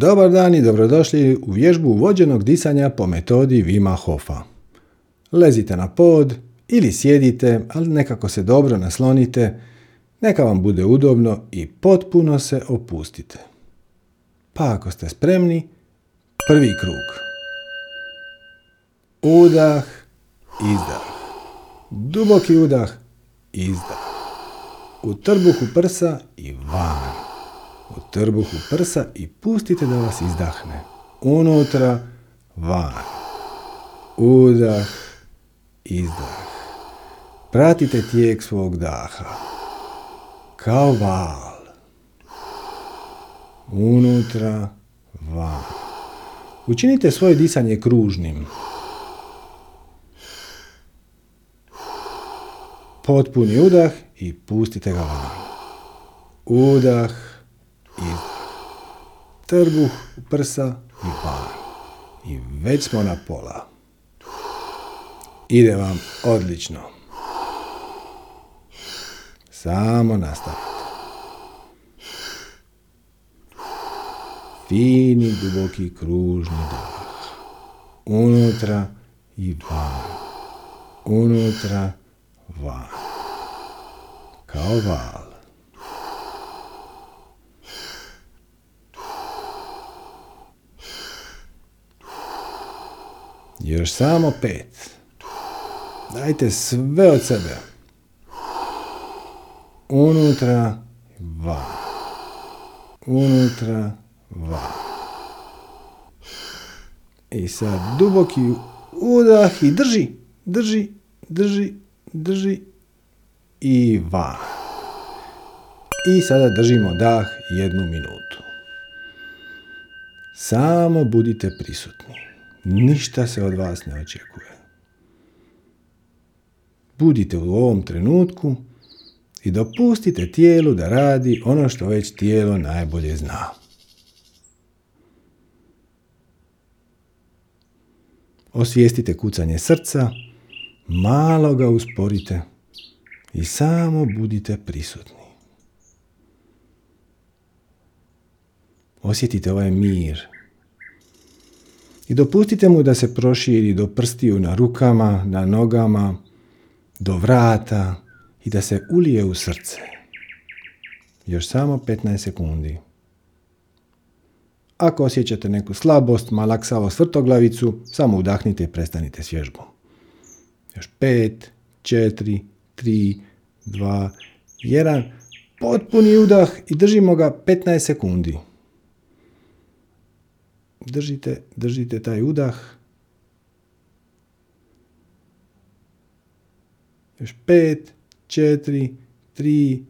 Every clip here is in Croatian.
Dobar dan i dobrodošli u vježbu vođenog disanja po metodi Vima Hofa. Lezite na pod ili sjedite, ali nekako se dobro naslonite, neka vam bude udobno i potpuno se opustite. Pa ako ste spremni, prvi krug. Udah, izdah. Duboki udah, izdah. U trbuhu prsa i van. U trbuhu prsa i pustite da vas izdahne. Unutra, van. Udah, izdah. Pratite tijek svog daha. Kao val. Unutra, van. Učinite svoje disanje kružnim. Potpuni udah i pustite ga van. Udah. Trbuh prsa i van. I već smo na pola. Ide vam odlično. Samo nastavite. Fini, duboki, kružni dah. Unutra i van. Unutra, van. Kao val. Još samo pet. Dajte sve od sebe. Unutra, van. Unutra, van. I sad duboki udah i drži, drži, drži, drži i van. I sada držimo dah jednu minutu. Samo budite prisutni. Ništa se od vas ne očekuje. Budite u ovom trenutku i dopustite tijelu da radi ono što već tijelo najbolje zna. Osvijestite kucanje srca, malo ga usporite i samo budite prisutni. Osjetite ovaj mir. I dopustite mu da se proširi do prstiju na rukama, na nogama, do vrata i da se ulije u srce. Još samo 15 sekundi. Ako osjećate neku slabost, malaksavo svrtoglavicu, samo udahnite i prestanite s vježbom. Još 5, 4, 3, 2, 1. Potpuni udah i držimo ga 15 sekundi. Držite, držite taj udah. Još 5, 4, 3,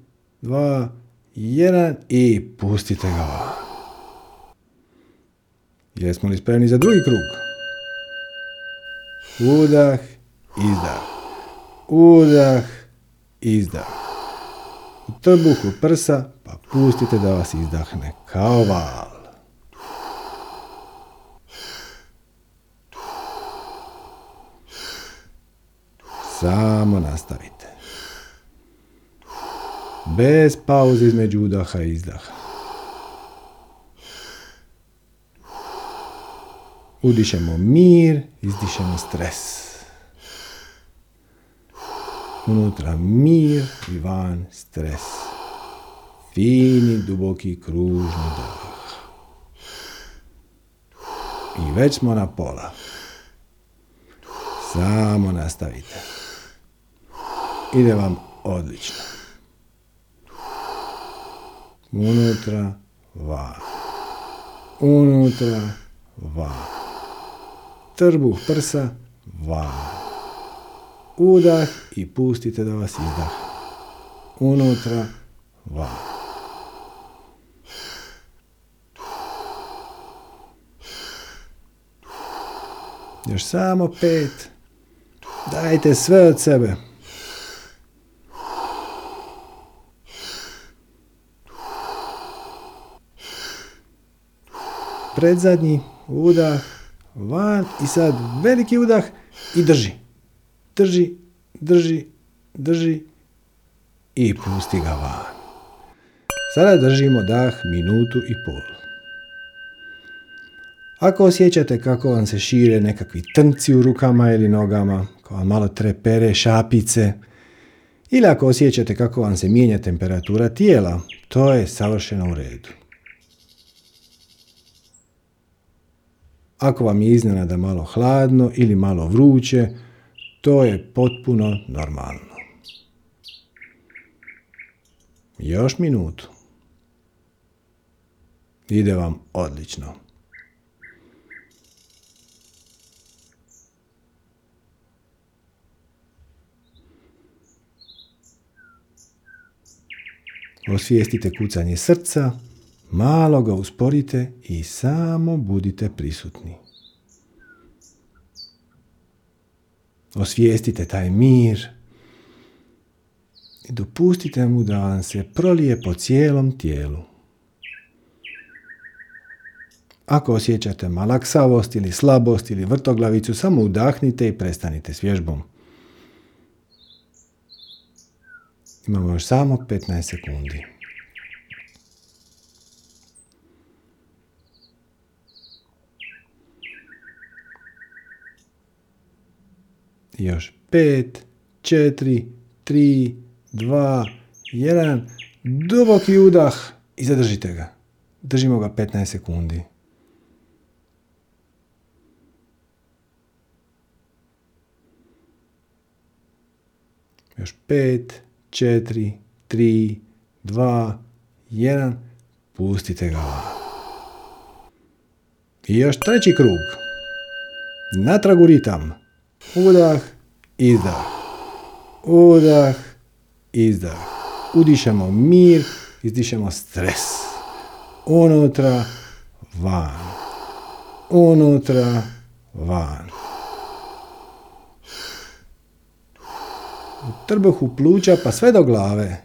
2, 1 i pustite ga. Jesmo li spremni za drugi krug? Udah, izdah. Udah, izdah. U trbuhu prsa, pa pustite da vas izdahne kao val. Samo nastavite. Bez pauze između udaha i izdaha. Udišemo mir, izdišemo stres. Unutra mir i van stres. Fini, duboki, kružni dah. I već smo na pola. Samo nastavite. Ide vam odlično. Unutra, van. Unutra, van. Trbuh prsa, van. Udah i pustite da vas izdah. Unutra, van. Još samo pet. Dajte sve od sebe. Predzadnji udah, van i sad veliki udah i drži. Drži, drži, drži i pusti ga van. Sada držimo dah minutu i pol. Ako osjećate kako vam se šire nekakvi trnci u rukama ili nogama, kao vam malo trepere, šapice, ili ako osjećate kako vam se mijenja temperatura tijela, to je savršeno u redu. Ako vam je iznenada malo hladno ili malo vruće, to je potpuno normalno. Još minutu. Ide vam odlično. Osvijestite kucanje srca, malo ga usporite i samo budite prisutni. Osvijestite taj mir i dopustite mu da vam se prolije po cijelom tijelu. Ako osjećate malaksavost ili slabost ili vrtoglavicu, samo udahnite i prestanite s vježbom. Imamo još samo 15 sekundi. Još 5, 4, 3, 2, 1. Duboki udah i zadržite ga. Držimo ga 15 sekundi. Još 5, 4, 3, 2, 1. Pustite ga. I još treći krug. Natrag u ritam. Udah, izdah. Udah, izdah. Udišemo mir, izdišemo stres. Unutra, van. Unutra, van. U trbuhu pluća pa sve do glave.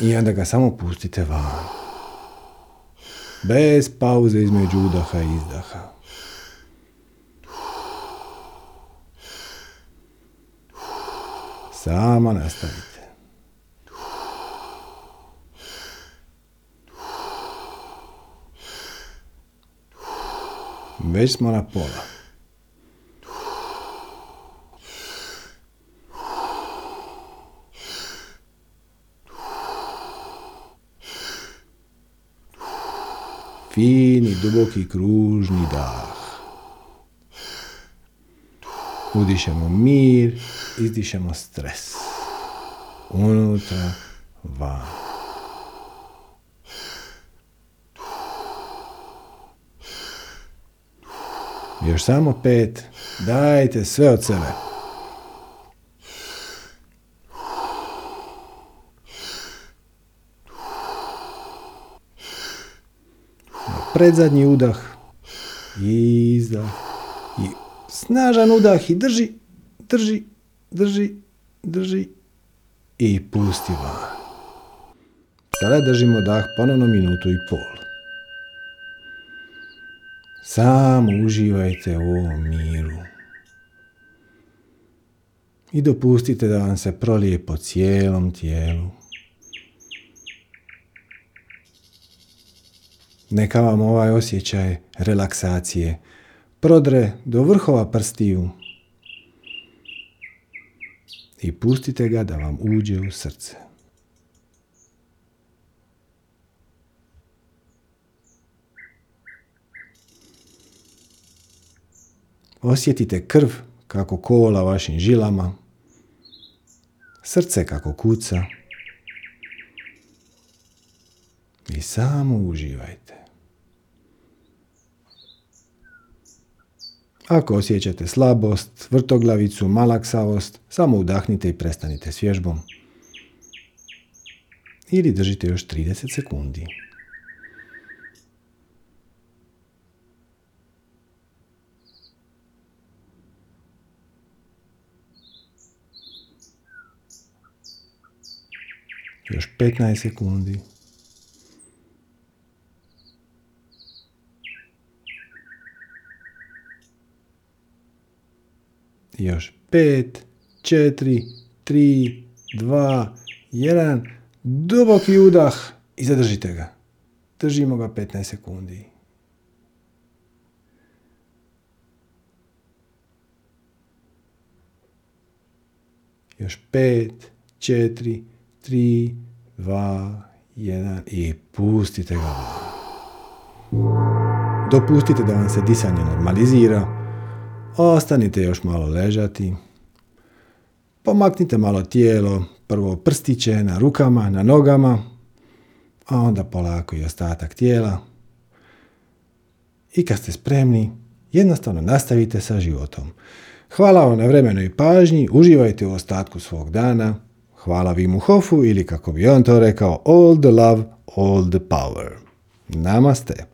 I onda ga samo pustite van. Bez pauze između udaha i izdaha. Samo nastavite. Već smo na pola. Fini, duboki, kružni dah. Udišemo mir, izdišemo stres. Unutra, van. Još samo pet. Dajte sve od sebe. Predzadnji udah. Izdah. I snažan udah i drži, drži, drži, drži i pusti van. Sada držimo dah ponovno minutu i pol. Samo uživajte u ovom miru. I dopustite da vam se prolije po cijelom tijelu. Neka vam ovaj osjećaj relaksacije prodre do vrhova prstiju i pustite ga da vam uđe u srce. Osjetite krv kako kola vašim žilama, srce kako kuca i samo uživajte. Ako osjećate slabost, vrtoglavicu, malaksavost, samo udahnite i prestanite s vježbom. Ili držite još 30 sekundi. Još 15 sekundi. I još 5, 4, 3, 2, 1. Duboki udah i zadržite ga. Držimo ga 15 sekundi. Još 5, 4, 3, 2, 1 i pustite ga. Dopustite da vam se disanje normalizira Ostanite još malo ležati. Pomaknite malo tijelo, prvo prstiće na rukama, na nogama, a onda polako i ostatak tijela. I kad ste spremni, jednostavno nastavite sa životom. Hvala vam na vremenoj pažnji, uživajte u ostatku svog dana. Hvala Vimu Hofu ili kako bi on to rekao, all the love, all the power. Namaste.